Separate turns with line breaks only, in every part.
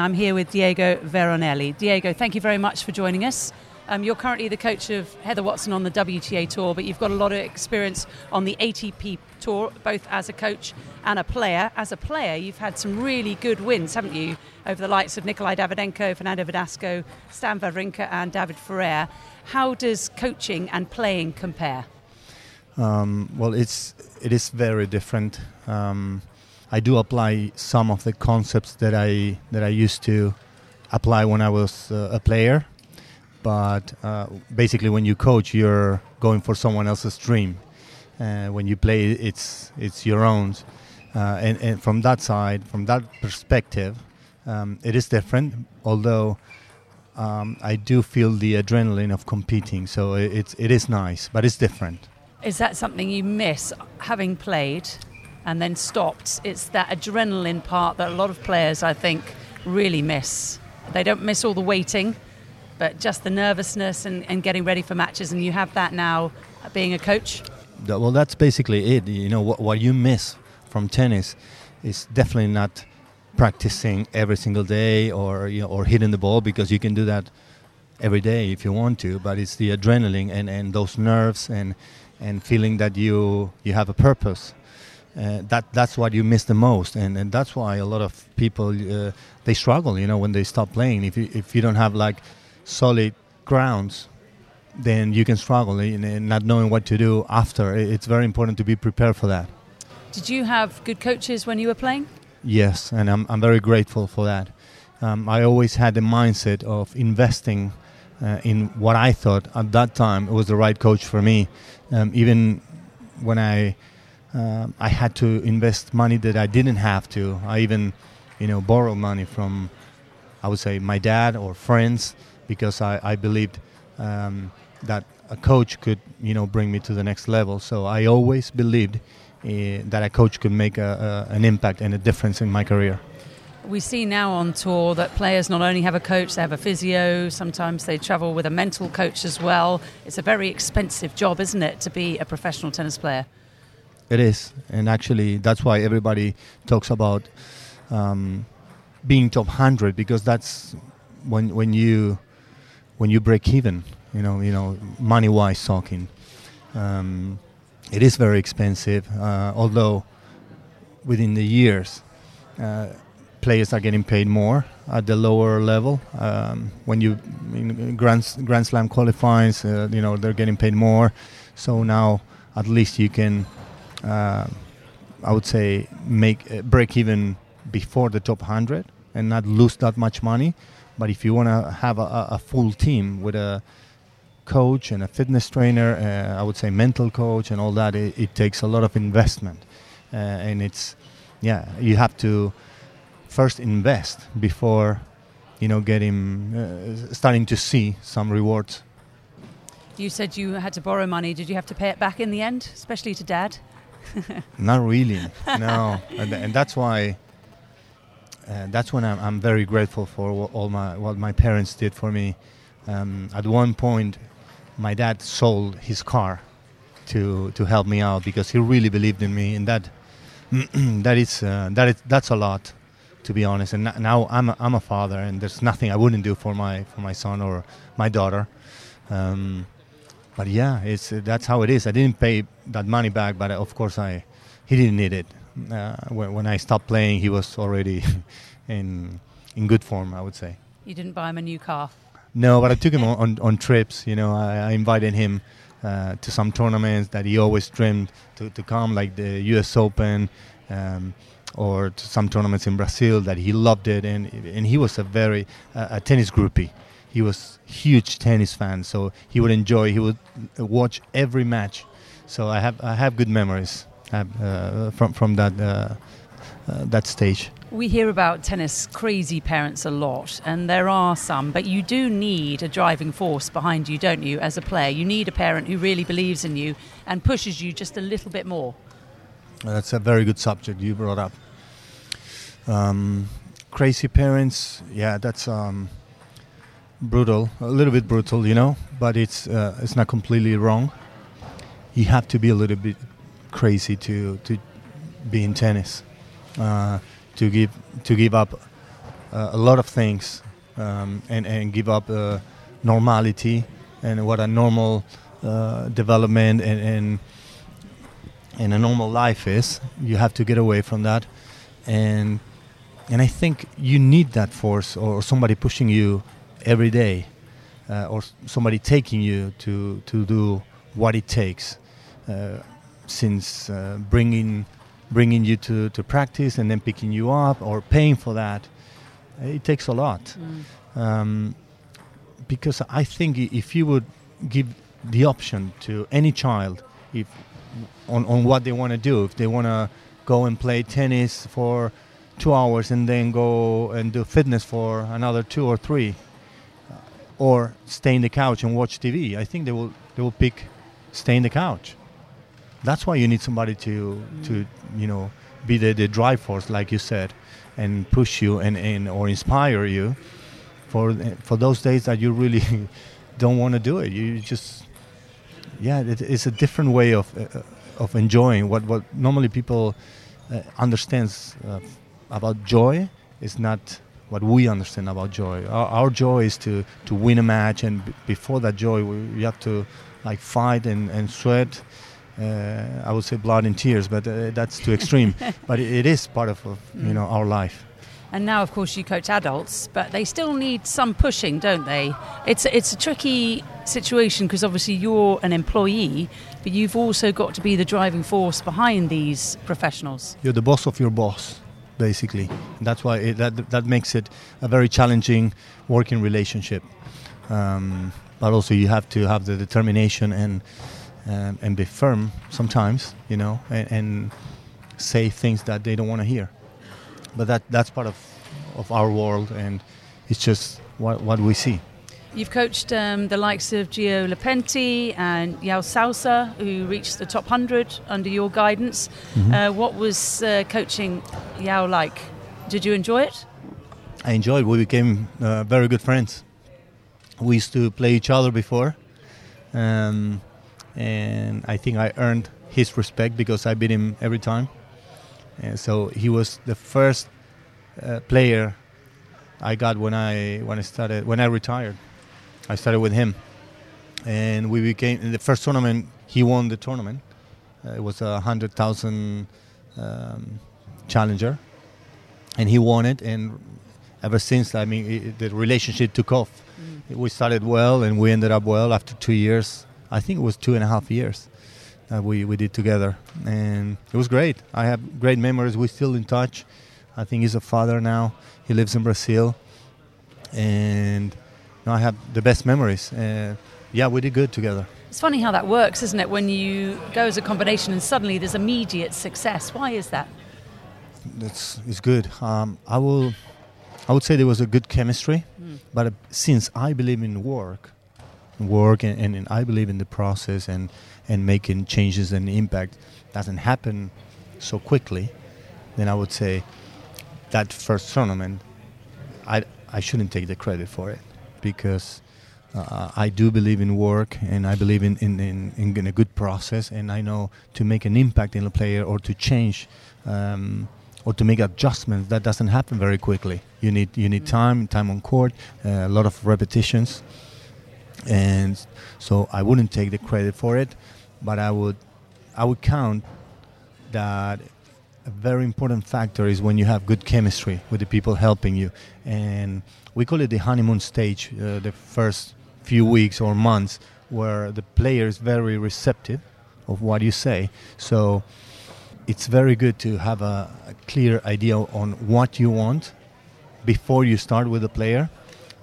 I'm here with Diego Veronelli. Diego, thank you very much for joining us. Um, you're currently the coach of Heather Watson on the WTA Tour, but you've got a lot of experience on the ATP Tour, both as a coach and a player. As a player, you've had some really good wins, haven't you, over the likes of Nikolai Davydenko, Fernando Verdasco, Stan Wawrinka, and David Ferrer. How does coaching and playing compare?
Um, well, it's it is very different. Um, I do apply some of the concepts that I that I used to apply when I was uh, a player. But uh, basically when you coach you're going for someone else's dream. Uh, when you play it's it's your own. Uh, and, and, from that side from that perspective um, it is different. Although um, I do feel the adrenaline of competing. So it, it's it is nice but it's different.
Is that something you miss having played and then stopped it's that adrenaline part that a lot of players I think really miss they don't miss all the waiting but just the nervousness and, and getting ready for matches, and you have that now uh, being a coach?
Well, that's basically it. You know, what, what you miss from tennis is definitely not practicing every single day or you know, or hitting the ball because you can do that every day if you want to. But it's the adrenaline and, and those nerves and and feeling that you you have a purpose. Uh, that that's what you miss the most, and, and that's why a lot of people uh, they struggle. You know, when they stop playing, if you if you don't have like solid grounds, then you can struggle in, not knowing what to do after. It's very important to be prepared for that.
Did you have good coaches when you were playing?
Yes, and I'm, I'm very grateful for that. Um, I always had the mindset of investing uh, in what I thought at that time was the right coach for me. Um, even when I uh, I had to invest money that I didn't have to, I even you know borrow money from I would say my dad or friends because I, I believed um, that a coach could you know bring me to the next level. So I always believed uh, that a coach could make a, a, an impact and a difference in my career.
We see now on tour that players not only have a coach, they have a physio, sometimes they travel with a mental coach as well. It's a very expensive job, isn't it, to be a professional tennis player?
It is, and actually, that's why everybody talks about um, being top 100 because that's when, when you when you break even, you know, you know, money wise talking, um, it is very expensive. Uh, although within the years, uh, players are getting paid more at the lower level. Um, when you in Grand Grand Slam qualifies, uh, you know, they're getting paid more. So now at least you can, uh, I would say, make uh, break even before the top 100 and not lose that much money. But if you want to have a, a, full team with a coach and a fitness trainer, uh, I would say mental coach and all that, it, it takes a lot of investment. Uh, and it's, yeah, you have to first invest before, you know, getting, uh, starting to see some rewards.
You said you had to borrow money. Did you have to pay it back in the end, especially to dad?
Not really, no. and, and that's why uh, that's when I'm, I'm, very grateful for all my what my parents did for me. Um, at one point, my dad sold his car to to help me out because he really believed in me, and that that is uh, that is that's a lot, to be honest. And now I'm a, I'm a father, and there's nothing I wouldn't do for my for my son or my daughter. Um, but yeah, it's uh, that's how it is. I didn't pay that money back, but of course I he didn't need it uh, when, when I stopped playing, he was already in in good form, I would say.
You didn't buy him a new car.
No, but I took him on, on, on trips. You know, I, I invited him uh, to some tournaments that he always dreamed to, to come, like the U.S. Open, um, or to some tournaments in Brazil that he loved it, and and he was a very uh, a tennis groupie. He was huge tennis fan, so he would enjoy. He would watch every match. So I have I have good memories. Uh, from from that uh, uh, that stage.
We hear about tennis crazy parents a lot, and there are some, but you do need a driving force behind you, don't you, as a player? You need a parent who really believes in you and pushes you just a little bit more.
That's a very good subject you brought up. Um, crazy parents, yeah, that's um, brutal, a little bit brutal, you know, but it's uh, it's not completely wrong. You have to be a little bit crazy to to be in tennis, uh, to give to give up uh, a lot of things um, and, and give up uh, normality and what a normal uh, development and, and, and a normal life is. You have to get away from that, and and I think you need that force or somebody pushing you every day, uh, or somebody taking you to to do what it takes. Uh, since uh, bringing bringing you to, to practice and then picking you up or paying for that, it takes a lot. Mm. Um, because I think if you would give the option to any child, if on, on what they want to do, if they want to go and play tennis for two hours and then go and do fitness for another two or three, or stay in the couch and watch TV, I think they will they will pick stay in the couch. That's why you need somebody to to you know be the, the drive force, like you said, and push you and, and or inspire you for for those days that you really don't want to do it. You just yeah, it, it's a different way of uh, of enjoying what what normally people uh, understands uh, about joy is not what we understand about joy. Our, our joy is to to win a match, and b- before that joy, we, we have to like fight and, and sweat uh, I would say blood and tears, but uh, that's too extreme. but it, it is part of, of you know our life.
And now, of course, you coach adults, but they still need some pushing, don't they? It's it's a tricky situation because obviously you're an employee, but you've also got to be the driving force behind these professionals.
You're the boss of your boss, basically. And that's why it, that that makes it a very challenging working relationship. Um, but also, you have to have the determination and um, and be firm sometimes, you know, and, and say things that they don't want to hear. But that that's part of of our world, and it's just what what we see.
You've coached um, the likes of Gio Lopenti and João Souza, who reached the top 100 under your guidance. Mm-hmm. Uh, what was uh, coaching João like? Did you enjoy it?
I enjoyed. We became uh, very good friends. We used to play each other before. Um, and I think I earned his respect because I beat him every time. And so he was the first uh, player I got when I when I started when I retired. I started with him, and we became in the first tournament. He won the tournament. Uh, it was a hundred thousand um, challenger, and he won it. And ever since, I mean, it, the relationship took off. Mm. We started well, and we ended up well after two years I think it was two and a half years that we, we did together. And it was great. I have great memories. We're still in touch. I think he's a father now. He lives in Brazil. And know, I have the best memories. Uh, yeah, we did good together.
It's funny how that works, isn't it? When you go as a combination and suddenly there's immediate success. Why is that?
That's it's good. Um, I will, I would say there was a good chemistry, mm. but uh, since I believe in work, work and, and, and, I believe in the process and, and making changes and impact doesn't happen so quickly, then I would say that first tournament, I, I shouldn't take the credit for it because uh, I do believe in work and I believe in, in, in, in, a good process. And I know to make an impact in a player or to change um, or to make adjustments that doesn't happen very quickly. You need you need time, time on court, uh, a lot of repetitions. And so I wouldn't take the credit for it, but I would I would count that a very important factor is when you have good chemistry with the people helping you, and we call it the honeymoon stage, uh, the first few weeks or months where the player is very receptive of what you say. So it's very good to have a, a clear idea on what you want before you start with the player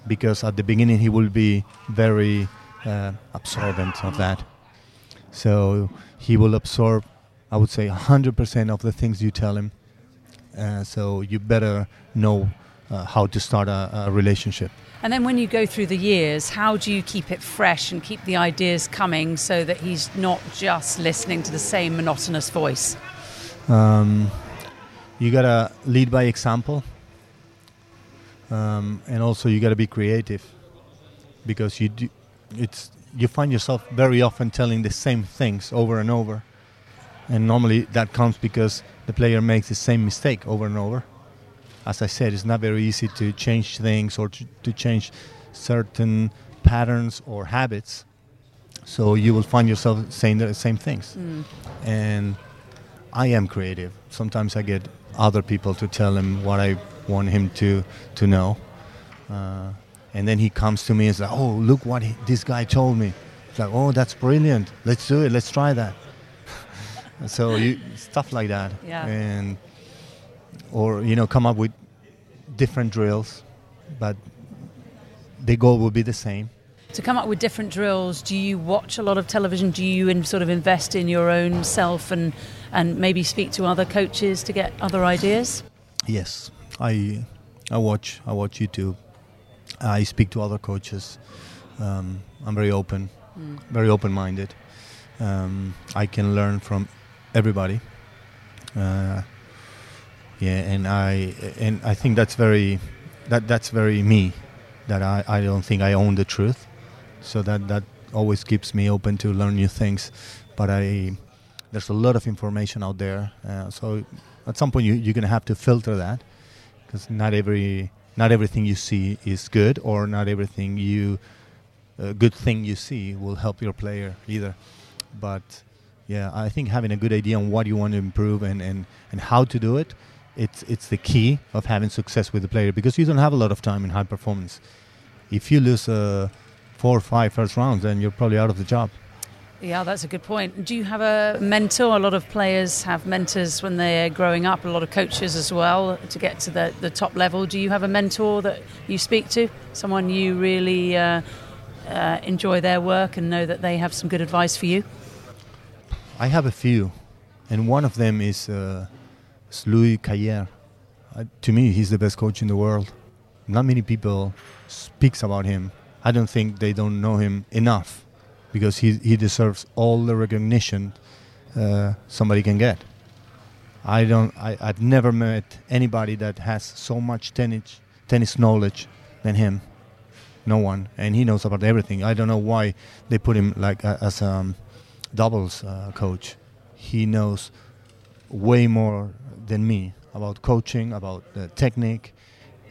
because at the beginning he will be very uh, absorbent of that. So he will absorb, I would say, 100% of the things you tell him. Uh, so you better know uh, how to start a, a, relationship.
And then when you go through the years, how do you keep it fresh and keep the ideas coming so that he's not just listening to the same monotonous voice? Um,
you gotta lead by example um, and also you got to be creative because you do, it's you find yourself very often telling the same things over and over and normally that comes because the player makes the same mistake over and over as I said, it's not very easy to change things or to, to change certain patterns or habits. So you will find yourself saying the same things.
Mm.
And I am creative. Sometimes I get other people to tell him what I want him to to know. Uh, and then he comes to me and says, "Oh, look what he, this guy told me." It's like, "Oh, that's brilliant. Let's do it. Let's try that." so you, stuff like that.
Yeah.
And or you know, come up with different drills, but the goal will be the same.
To come up with different drills, do you watch a lot of television? Do you in, sort of invest in your own self and and maybe speak to other coaches to get other ideas?
Yes, I I watch I watch YouTube. I speak to other coaches. Um, I'm very open,
Mm.
very open-minded. Um, I can learn from everybody. Uh, yeah, and I and I think that's very that that's very me. That I, I don't think I own the truth, so that that always keeps me open to learn new things. But I there's a lot of information out there, uh, so at some point you, you're gonna have to filter that because not every not everything you see is good, or not everything you a good thing you see will help your player either. But yeah, I think having a good idea on what you want to improve and, and, and how to do it, it's it's the key of having success with the player because you don't have a lot of time in high performance. If you lose uh, four or five first rounds, then you're probably out of the job.
Yeah, that's a good point. Do you have a mentor? A lot of players have mentors when they're growing up, a lot of coaches as well to get to the, the top level. Do you have a mentor that you speak to? Someone you really uh, uh, enjoy their work and know that they have some good advice for you?
I have a few, and one of them is, is Louis Cayer. Uh, to me, he's the best coach in the world. Not many people speaks about him. I don't think they don't know him enough because he, he deserves all the recognition uh, somebody can get. I don't. I, I've never met anybody that has so much tennis tennis knowledge than him. No one, and he knows about everything. I don't know why they put him like uh, as a um, doubles uh, coach. He knows way more than me about coaching, about the technique,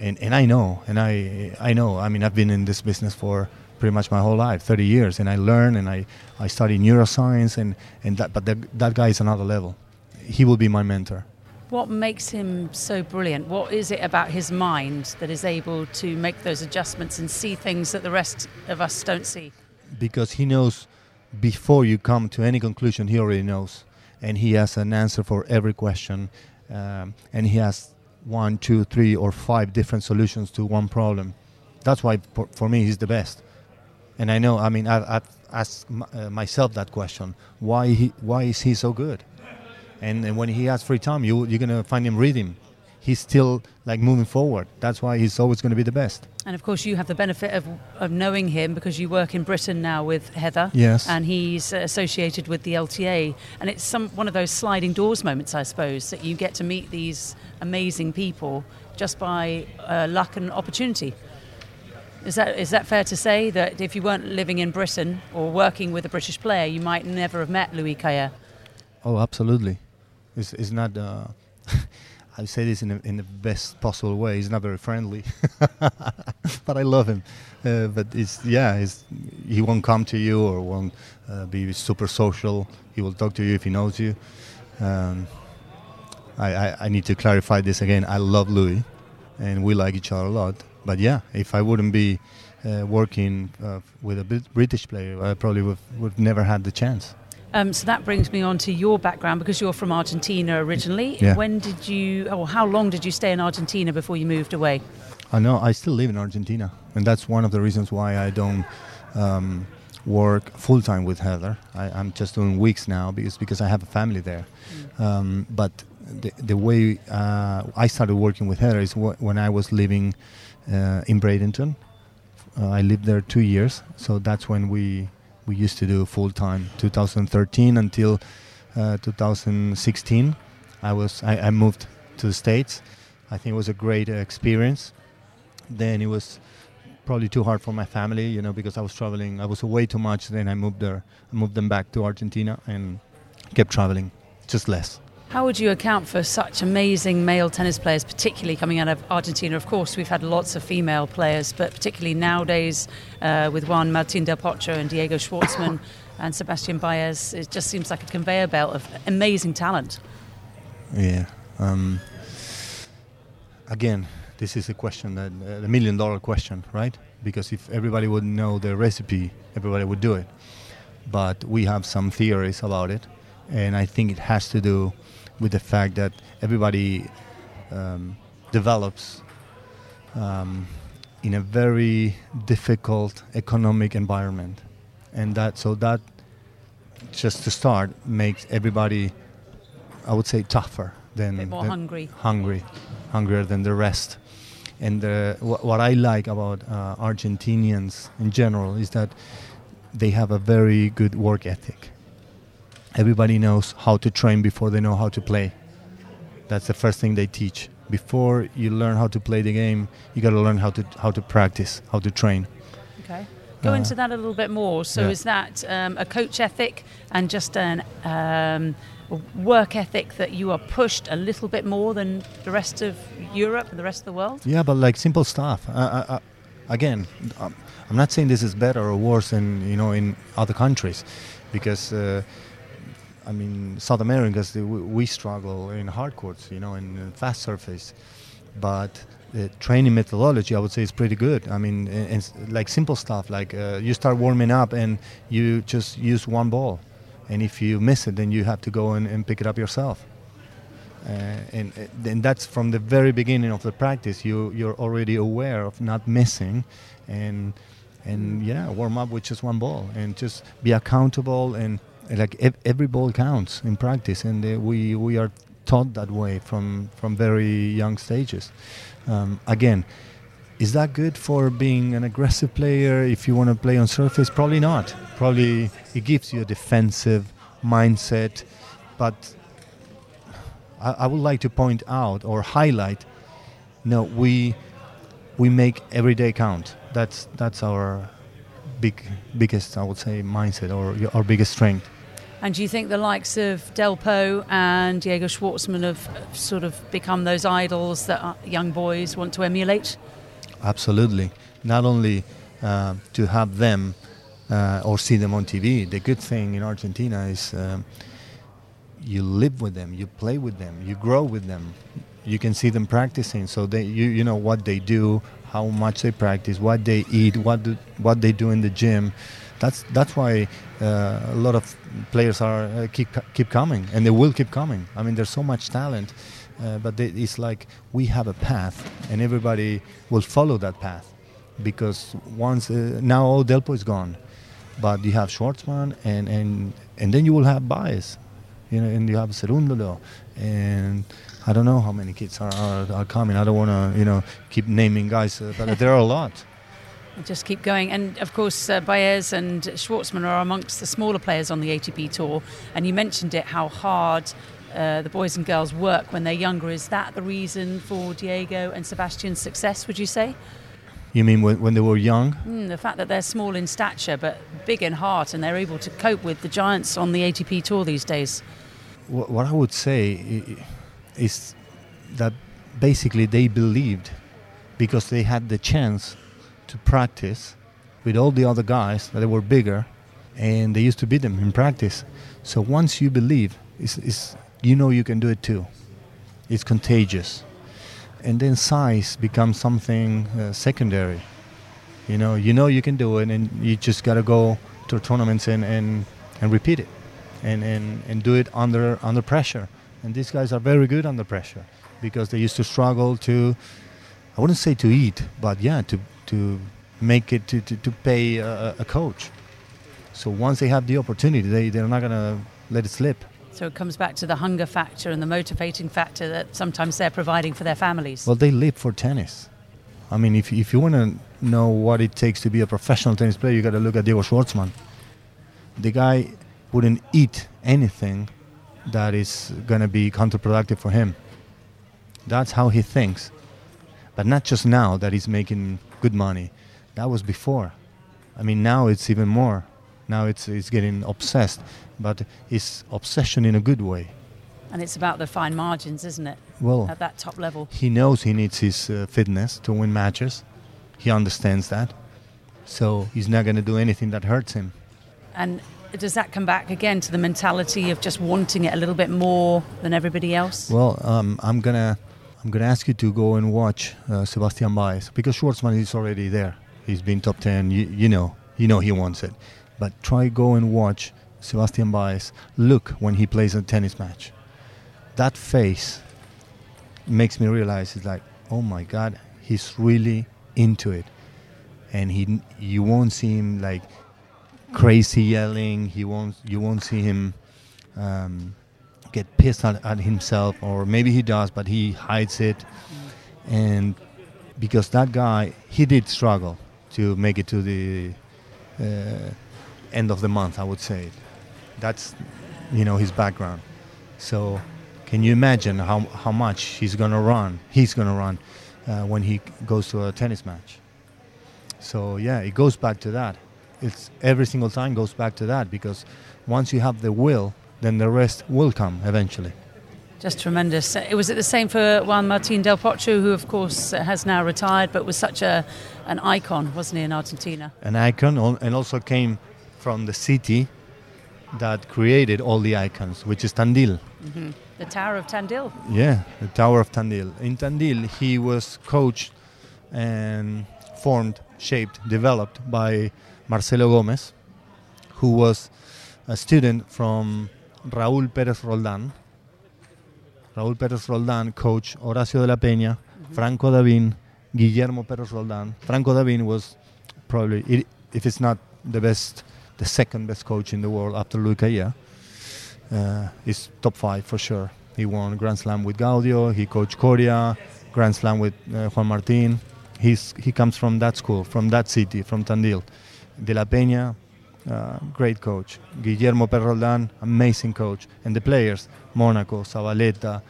and, and I know, and I I know. I mean, I've been in this business for pretty much my whole life, 30 years, and I learn and I, I study neuroscience, and, and that, but that, that guy is another level. He will be my mentor.
What makes him so brilliant? What is it about his mind that is able to make those adjustments and see things that the rest of us don't see?
Because he knows before you come to any conclusion, he already knows, and he has an answer for every question, um, and he has one, two, three, or five different solutions to one problem. That's why, for, for me, he's the best. And I know, I mean, I've, I've asked m- uh, myself that question: Why he, why is he so good? And, and when he has free time, you you're gonna find him reading. He's still like moving forward. That's why he's always going to be the best.
And of course, you have the benefit of, of knowing him because you work in Britain now with Heather.
Yes.
And he's uh, associated with the LTA. And it's some one of those sliding doors moments, I suppose, that you get to meet these amazing people just by uh, luck and opportunity. Is that is that fair to say that if you weren't living in Britain or working with a British player, you might never have met Louis Cayer?
Oh, absolutely. It's, it's not. Uh, I say this in, a, in the best possible way. He's not very friendly, but I love him. Uh, but it's yeah, he won't come to you or won't uh, be super social. He will talk to you if he knows you. Um, I, I, I need to clarify this again. I love Louis, and we like each other a lot. But yeah, if I wouldn't be uh, working uh, with a British player, I probably would would never had the chance.
Um, so that brings me on to your background because you're from Argentina originally.
Yeah.
When did you, or how long did you stay in Argentina before you moved away?
I know. I still live in Argentina, and that's one of the reasons why I don't um, work full time with Heather. I, I'm just doing weeks now because because I have a family there. Um, but the, the way uh, I started working with Heather is wh- when I was living uh, in Bradenton. Uh, I lived there two years, so that's when we we used to do full time. 2013 until uh, 2016, I was I, I moved to the states. I think it was a great experience. Then it was probably too hard for my family, you know, because I was traveling. I was away too much. Then I moved there. I moved them back to Argentina and kept traveling, just less.
How would you account for such amazing male tennis players, particularly coming out of Argentina? Of course, we've had lots of female players, but particularly nowadays uh, with Juan Martín del Potro and Diego Schwartzman and Sebastian Baez, it just seems like a conveyor belt of amazing talent.
Yeah. Um, again, this is a question that uh, the million dollar question, right? Because if everybody would know the recipe, everybody would do it. But we have some theories about it, and I think it has to do with the fact that everybody um, develops um, in a very difficult economic environment, and that so that just to start makes everybody, I would say, tougher than,
more
than
hungry,
hungry, hungrier than the rest. And uh, wh- what I like about uh, Argentinians in general is that they have a very good work ethic everybody knows how to train before they know how to play. That's the first thing they teach. Before you learn how to play the game, you got to learn how to how to practice, how to train.
Okay. Go
Uh,
into that a little bit more. So,
yeah.
is that um, a coach ethic and just an um, work ethic that you are pushed a little bit more than the rest of Europe and the rest of the world?
Yeah, but like simple stuff. Uh, uh, uh, again, I'm not saying this is better or worse than you know in other countries, because uh, I mean South Americans we, struggle in hard courts, you know, in uh, fast surface, but the training methodology I would say is pretty good. I mean, and, and like simple stuff like uh, you start warming up and you just use one ball, and if you miss it, then you have to go and, and pick it up yourself. Uh, and, uh, and that's from the very beginning of the practice. You you're already aware of not missing, and and yeah, warm up with just one ball and just be accountable and like ev- every ball counts in practice, and uh, we we are taught that way from from very young stages. Um, again. Is that good for being an aggressive player if you want to play on surface? Probably not. Probably it gives you a defensive mindset, but I, I would like to point out or highlight. No, we we make every day count. That's that's our big biggest I would say mindset or our biggest strength.
And do you think the likes of Delpo and Diego Schwartzman have sort of become those idols that uh, young boys want to emulate?
Absolutely. Not only uh, to have them uh, or see them on TV. The good thing in Argentina is um, you live with them, you play with them, you grow with them. You can see them practicing, so they you you know what they do, how much they practice, what they eat, what do, what they do in the gym. That's that's why uh, a lot of players are uh, keep keep coming, and they will keep coming. I mean, there's so much talent, uh, but they, it's like we have a path, and everybody will follow that path, because once uh, now all Delpo is gone, but you have Schwartzman, and and and then you will have Baez, you know, and you have Cerundolo, and I don't know how many kids are, are, are coming. I don't want to, you know, keep naming guys, uh, but there are a lot.
Just keep going. And of course, uh, Baez and Schwartzman are amongst the smaller players on the ATP Tour. And you mentioned it, how hard uh, the boys and girls work when they're younger. Is that the reason for Diego and Sebastian's success, would you say?
You mean when, when they were young?
Mm, the fact that they're small in stature but big in heart and they're able to cope with the giants on the ATP Tour these days.
Wh- What I would say is that basically they believed because they had the chance to practice with all the other guys that were bigger and they used to beat them in practice. So once you believe, it's, it's, you know you can do it too. It's contagious. And then size becomes something uh, secondary. You know, you know you can do it and you just got to go to tournaments and, and, and repeat it and, and, and do it under under pressure. And these guys are very good under pressure because they used to struggle to, I wouldn't say to eat, but yeah, to, to make it to, to, to pay a, a coach. So once they have the opportunity, they, they're not going to let it slip.
So it comes back to the hunger factor and the motivating factor that sometimes they're providing for their families.
Well, they live for tennis. I mean, if, if you want to know what it takes to be a professional tennis player, you got to look at Diego Schwartzman. The guy wouldn't eat anything that is going to be counterproductive for him. That's how he thinks. But not just now that he's making good money. That was before. I mean, now it's even more. Now it's, it's getting obsessed, but it's obsession in a good way.
And it's about the fine margins, isn't it?
Well,
at that top level.
He knows he needs his uh, fitness to win matches. He understands that. So he's not going to do anything that hurts him.
And does that come back again to the mentality of just wanting it a little bit more than everybody else?
Well, um, I'm gonna I'm gonna ask you to go and watch uh, Sebastian Baez because Schwartzman is already there. He's been top ten. You, you know, you know he wants it. But try go and watch Sebastian Baez. Look when he plays a tennis match. That face makes me realize it's like, oh my God, he's really into it, and he you won't see him like crazy yelling. He won't. You won't see him um, get pissed at, at, himself, or maybe he does, but he hides it. And because that guy, he did struggle to make it to the uh, end of the month. I would say that's you know his background. So can you imagine how how much he's gonna run? He's gonna run uh, when he goes to a tennis match. So yeah, it goes back to that it's every single time goes back to that because once you have the will, then the rest will come eventually.
Just tremendous. It was it the same for Juan Martin Del Potro, who of course has now retired, but was such a an icon, wasn't he, in Argentina?
An icon, and also came from the city that created all the icons, which is Tandil.
Mm-hmm. The Tower of Tandil.
Yeah, the Tower of Tandil. In Tandil, he was coached and formed, shaped, developed by Marcelo Gomez, who was a student from Raúl Pérez Roldán. Raúl Pérez Roldán coach Horacio de la Peña, mm-hmm. Franco Davin, Guillermo Pérez Roldán. Franco Davin was probably, if it's not the best, the second best coach in the world after Louis Cayer. Uh, is top five for sure. He won Grand Slam with Gaudio. He coached Coria, Grand Slam with uh, Juan Martin. He's he comes from that school, from that city, from Tandil. De La Peña, uh, great coach. Guillermo Pérez Roldán, amazing coach. And the players, Monaco, Zabaleta,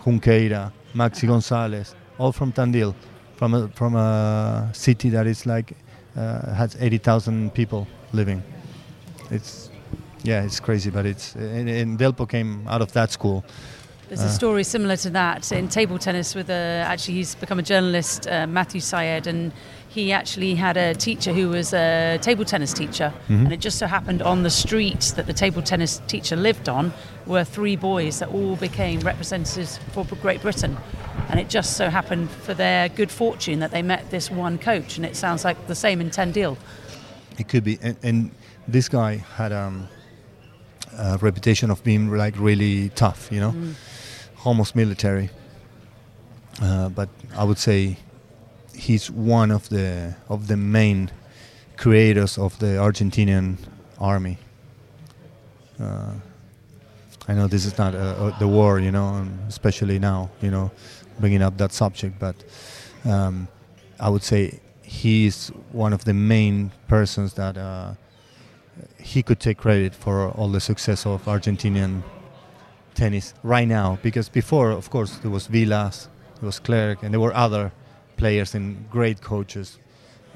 Junqueira, Maxi Gonzalez, all from Tandil, from a, from a city that is like uh, has 80,000 people living. It's yeah, it's crazy, but it's and, and Delpo came out of that school.
There's a uh, story similar to that in table tennis with a, actually he's become a journalist, uh, Matthew Syed, and he actually had a teacher who was a table tennis teacher, mm-hmm. and it just so happened on the street that the table tennis teacher lived on were three boys that all became representatives for Great Britain. And it just so happened for their good fortune that they met this one coach, and it sounds like the same in Tandil.
It could be, and, and this guy had um, a reputation of being like really tough, you know, mm. almost military. Uh, but I would say he's one of the of the main creators of the Argentinian army. Uh, I know this is not the war, you know, especially now, you know, bringing up that subject, but um, I would say he's one of the main persons that uh, he could take credit for all the success of Argentinian tennis right now. Because before, of course, there was Vilas, there was Clerc, and there were other players and great coaches.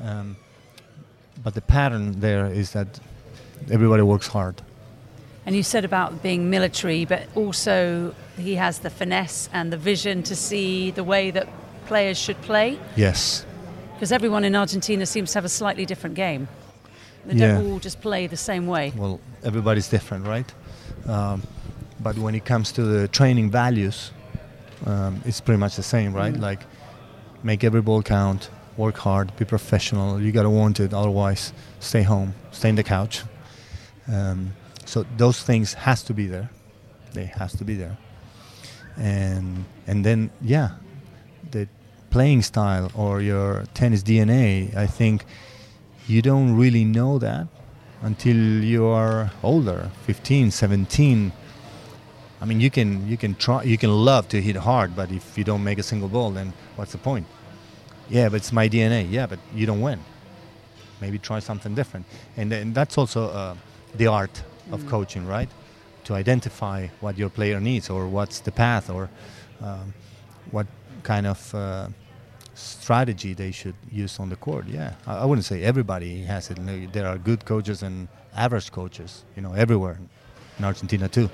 Um, but the pattern there is that everybody works hard.
And you said about being military, but also he has the finesse and the vision to see the way that players should play.
Yes.
Because everyone in Argentina seems to have a slightly different game. They yeah. don't all just play the same way.
Well, everybody's different, right? Um, but when it comes to the training values, um, it's pretty much the same, right? Mm. Like make every ball count, work hard, be professional. You gotta want it, otherwise, stay home, stay in the couch. Um, so those things has to be there. They has to be there. And and then yeah, the playing style or your tennis DNA. I think you don't really know that until you are older, 15, 17. I mean, you can you can try, you can love to hit hard, but if you don't make a single ball, then what's the point? Yeah, but it's my DNA. Yeah, but you don't win. Maybe try something different. And, and that's also uh, the art of mm. coaching, right? To identify what your player needs or what's the path or um, what kind of uh, strategy they should use on the court. Yeah, I, I, wouldn't say everybody has it. There are good coaches and average coaches, you know, everywhere in Argentina too.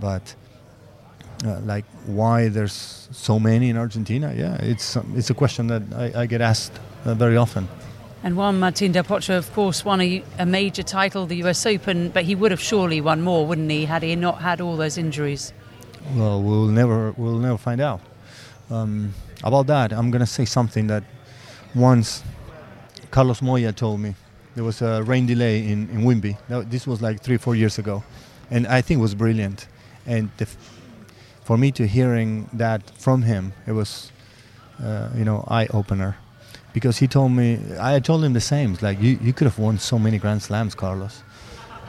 But uh, like why there's so many in Argentina. Yeah, it's um, it's a question that I, I get asked uh, very often.
And Juan Martin Del Potro, of course, won a, a, major title, the US Open, but he would have surely won more, wouldn't he, had he not had all those injuries?
Well, we'll never we'll never find out. Um, about that, I'm gonna say something that once Carlos Moya told me. There was a rain delay in in Wimby. This was like three four years ago, and I think it was brilliant. And for me to hearing that from him, it was uh, you know eye opener because he told me I told him the same. It's like you, you could have won so many Grand Slams, Carlos,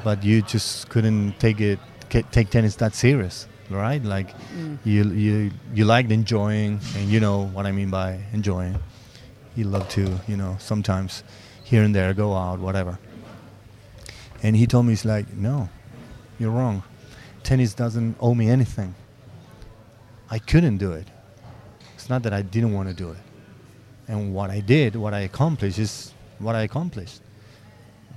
but you just couldn't take it take tennis that serious, right? Like mm. you you you liked enjoying, and you know what I mean by enjoying. You love to you know sometimes here and there go out whatever. And he told me he's like no, you're wrong. Tennis doesn't owe me anything. I couldn't do it. It's not that I didn't want to do it and what I did, what I accomplished, is what I accomplished.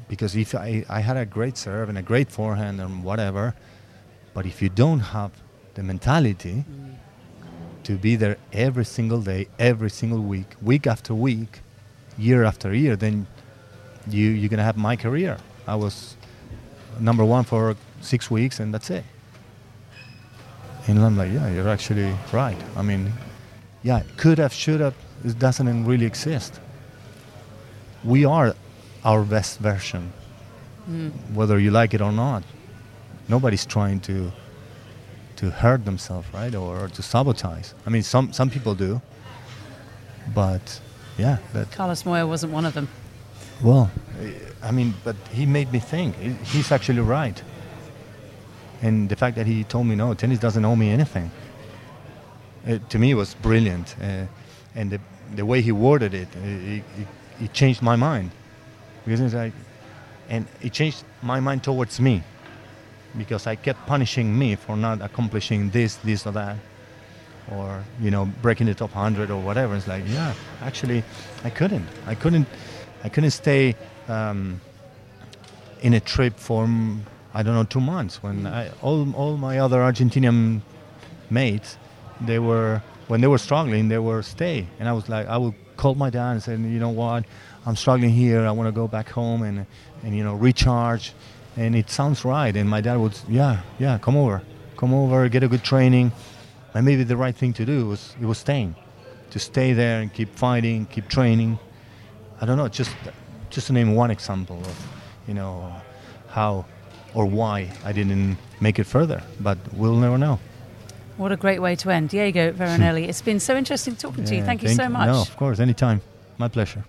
Because if I, I had a great serve and a great forehand and whatever, but if you don't have the mentality to be there every single day, every single week, week after week, year after year, then you you're gonna have my career. I was number one for six weeks, and that's it. And I'm like, yeah, you're actually right. I mean, yeah, could have, should have, it doesn't really exist. We are our best version, mm. whether you like it or not. Nobody's trying to to hurt themselves, right, or, or, to sabotage. I mean, some some people do, but yeah. That
Carlos Moya wasn't one of them.
Well, I mean, but he made me think. He's actually right. And the fact that he told me, no, tennis doesn't owe me anything, it, to me was brilliant. Uh, and the, the way he worded it, it, it, it changed my mind. Because it's like, and it changed my mind towards me because I kept punishing me for not accomplishing this, this, or that, or you know, breaking the top hundred or whatever. It's like, yeah, actually, I couldn't. I couldn't. I couldn't stay um, in a trip for I don't know two months when I, all all my other Argentinian mates, they were when they were struggling, they were stay. And I was like, I would call my dad and say, you know what, I'm struggling here. I want to go back home and, and you know, recharge. And it sounds right. And my dad would, yeah, yeah, come over, come over, get a good training. And maybe the right thing to do was it was staying, to stay there and keep fighting, keep training. I don't know, just just to name one example of, you know, how or why I didn't make it further. But we'll never know.
What a great way to end. Diego Veronelli, it's been so interesting talking to you. Thank you so much.
No, of course, anytime. My pleasure.